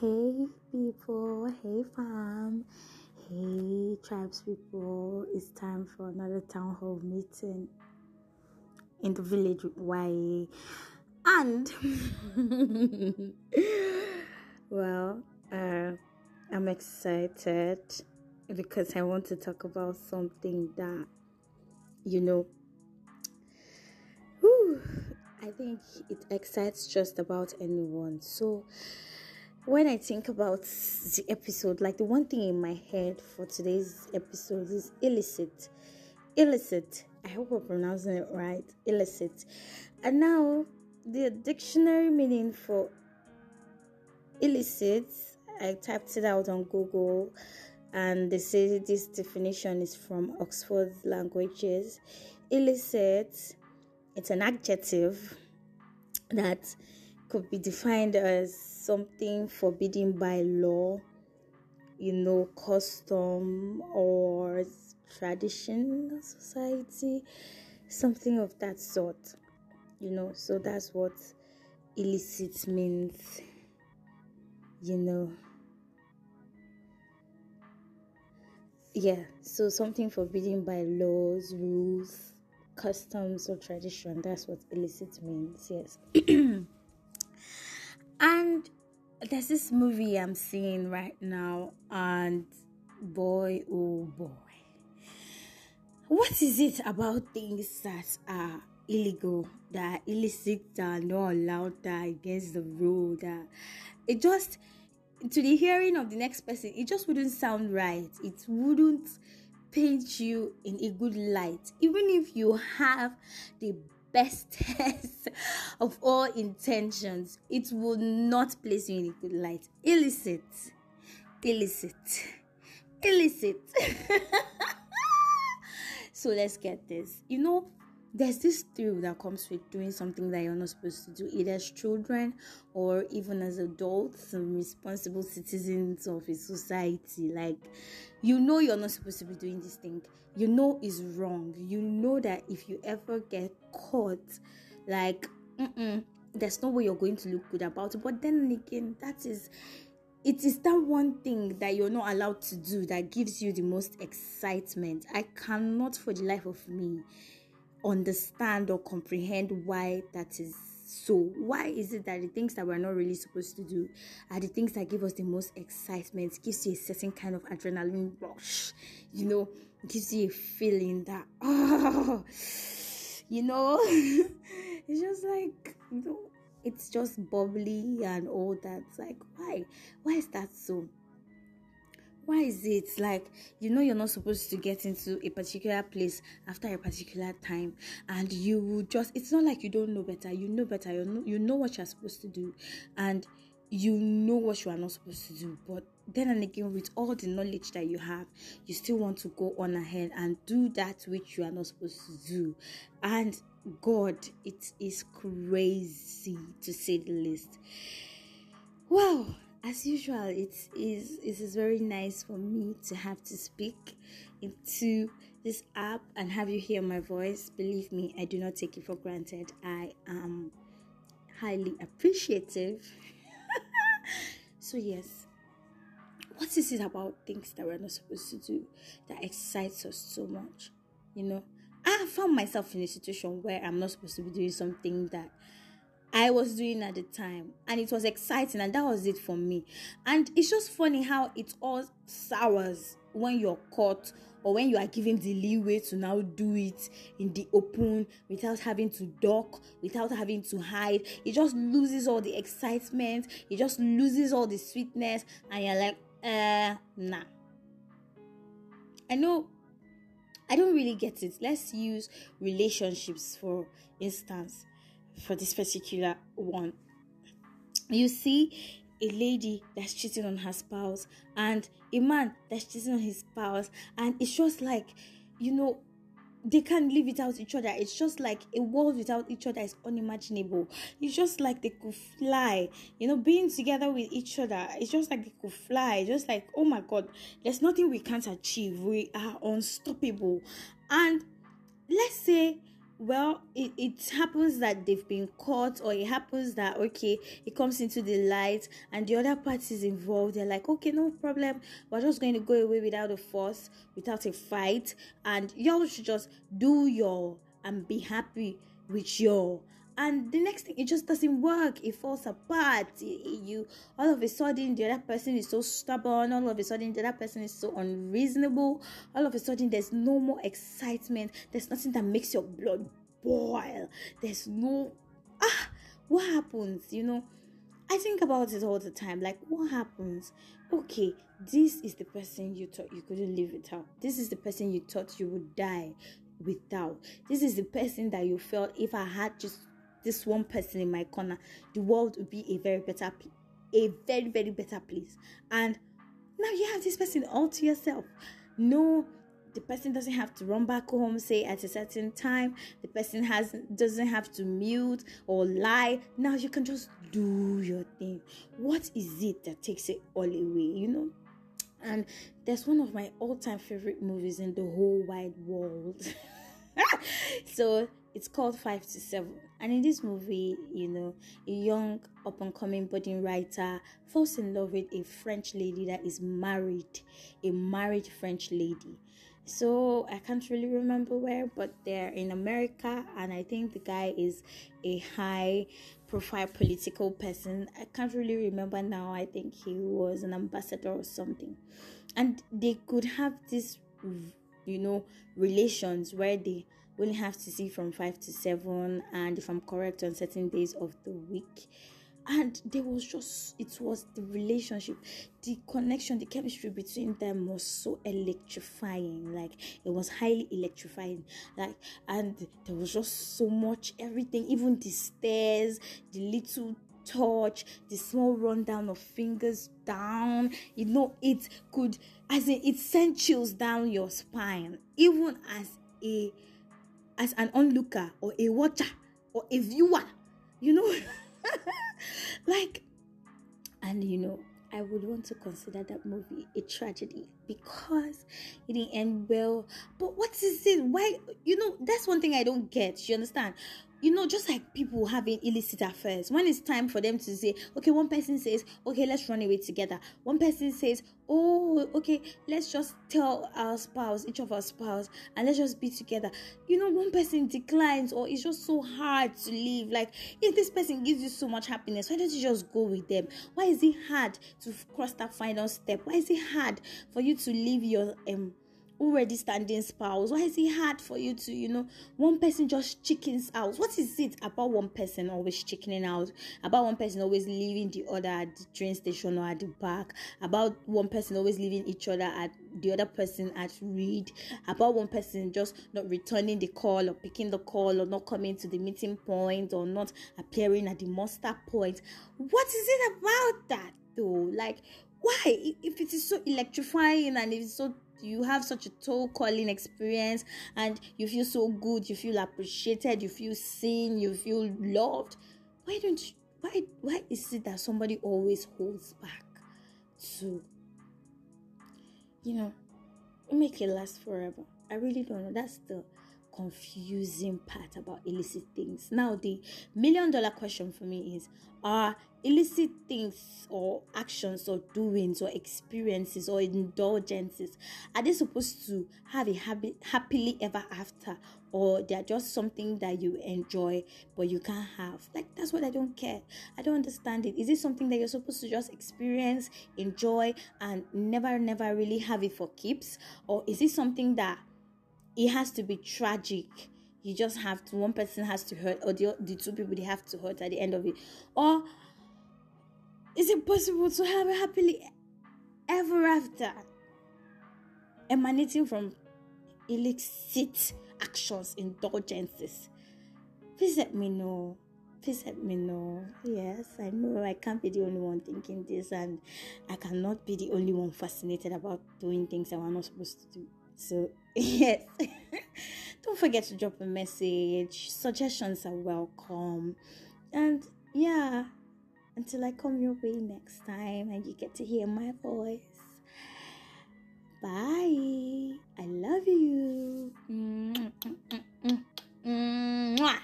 Hey people, hey fam, hey tribes people, it's time for another town hall meeting in the village with YA. And well, uh, I'm excited because I want to talk about something that you know whew, I think it excites just about anyone. So when I think about the episode, like the one thing in my head for today's episode is illicit. Illicit. I hope I'm pronouncing it right. Illicit. And now the dictionary meaning for illicit, I typed it out on Google and they say this definition is from Oxford Languages. Illicit, it's an adjective that could be defined as something forbidden by law, you know, custom or tradition society, something of that sort, you know. So that's what illicit means, you know. Yeah, so something forbidden by laws, rules, customs, or tradition. That's what illicit means, yes. and there's this movie I'm seeing right now, and boy, oh boy, what is it about things that are illegal, that are illicit, that are not allowed, that are against the rule, that it just to the hearing of the next person, it just wouldn't sound right. It wouldn't paint you in a good light, even if you have the bestest of all intentions, it will not place you in a good light. Illicit, illicit, illicit. so let's get this. You know, there's this thrill that comes with doing something that you're not supposed to do, either as children or even as adults and responsible citizens of a society. Like, you know, you're not supposed to be doing this thing, you know, it's wrong. You know that if you ever get caught, like, there's no way you're going to look good about it. But then again, that is it is that one thing that you're not allowed to do that gives you the most excitement. I cannot, for the life of me, understand or comprehend why that is so. Why is it that the things that we're not really supposed to do are the things that give us the most excitement, it gives you a certain kind of adrenaline rush, you know, gives you a feeling that, oh, you know, it's just like, you know, it's just bubbly and all that. It's like, why? Why is that so? Why is it? Like you know you're not supposed to get into a particular place after a particular time and you just it's not like you don't know better. You know better. You know you know what you're supposed to do and you know what you are not supposed to do. But then and again with all the knowledge that you have you still want to go on ahead and do that which you are not supposed to do. And god it is crazy to say the least. Wow as usual it is it is very nice for me to have to speak into this app and have you hear my voice. Believe me i do not take it for granted. I am highly appreciative. So yes what is it about things that we're not supposed to do that excites us so much? You know i found myself in a situation where i'm not supposed to be doing something that I was doing at the time, and it was exciting, and that was it for me. And it's just funny how it all sours when you're caught or when you are given the leeway to now do it in the open without having to duck, without having to hide. It just loses all the excitement, it just loses all the sweetness, and you're like, uh, nah. I know I don't really get it. Let's use relationships for instance for this particular one. You see a lady that's cheating on her spouse and a man that's cheating on his spouse, and it's just like, you know, they can't live without each other. It's just like a world without each other is unimaginable. It's just like they could fly, you know, being together with each other. It's just like they could fly. Just like, oh my god, there's nothing we can't achieve. We are unstoppable. And let's say well it, it happens that they've been caught or it happens that okay it comes into the light and the other parties involved. They're like okay no problem. We're just going to go away without a fuss without a fight. And y'all should just do your and be happy with your and the next thing it just doesn't work. It falls apart. You all of a sudden the other person is so stubborn. All of a sudden the other person is so unreasonable. All of a sudden there's no more excitement. There's nothing that makes your blood boil. There's no ah what happens? You know i think about it all the time. Like what happens? Okay this is the person you thought you couldn't live without. This is the person you thought you would die without. This is the person that you felt if i had just this one person in my corner, the world would be a very better, a very very better place. And now you have this person all to yourself. No, the person doesn't have to run back home say at a certain time. The person has doesn't have to mute or lie. Now you can just do your thing. What is it that takes it all away you know? And there's one of my all-time favorite movies in the whole wide world. So it's called Five to Seven. And in this movie, you know, a young up and coming budding writer falls in love with a French lady that is married, a married French lady. So I can't really remember where, but they're in America, and I think the guy is a high profile political person. I can't really remember now. I think he was an ambassador or something. And they could have this, you know, relations where they we only have to see from 5 to 7 and if i'm correct on certain days of the week. And there was just it was the relationship the connection the chemistry between them was so electrifying. Like it was highly electrifying. Like and there was just so much everything even the stares the little touch the small rundown of fingers down you know it could as in it sent chills down your spine even as a as an onlooker or a watcher or a viewer, you know, like, and you know, I would want to consider that movie a tragedy because it didn't end well. But what is it? Why? You know, that's one thing I don't get. You understand? You know, just like people having illicit affairs, when it's time for them to say, okay, one person says, okay, let's run away together. One person says, oh, okay, let's just tell our spouse, each of our spouse, and let's just be together. You know, one person declines, or it's just so hard to leave. Like, if this person gives you so much happiness, why don't you just go with them? Why is it hard to cross that final step? Why is it hard for you to leave your um already standing spouse? Why is it hard for you to you know one person just chickens out? What is it about one person always chickening out? About one person always leaving the other at the train station or at the park? About one person always leaving each other at the other person at read? About one person just not returning the call or picking the call or not coming to the meeting point or not appearing at the muster point? What is it about that though? Like why if it is so electrifying and it's so you have such a toe calling experience and you feel so good, you feel appreciated, you feel seen, you feel loved. Why don't you why why is it that somebody always holds back to you know make it last forever? I really don't know. That's the confusing part about illicit things. Now, the million dollar question for me is are illicit things or actions or doings or experiences or indulgences are they supposed to have a happy, happily ever after? Or they're just something that you enjoy but you can't have? Like that's what i don't care i don't understand it. Is it something that you're supposed to just experience enjoy and never never really have it for keeps? Or is it something that it has to be tragic. You just have to one person has to hurt or the, the two people they have to hurt at the end of it. Or is it possible to have a happily ever after emanating from illicit actions indulgences? Please let me know. Please let me know. Yes i know. I can't be the only one thinking this and i cannot be the only one fascinated about doing things that we're not supposed to do so, yes, don't forget to drop a message. Suggestions are welcome. And yeah, until I come your way next time and you get to hear my voice. Bye. I love you. Mwah.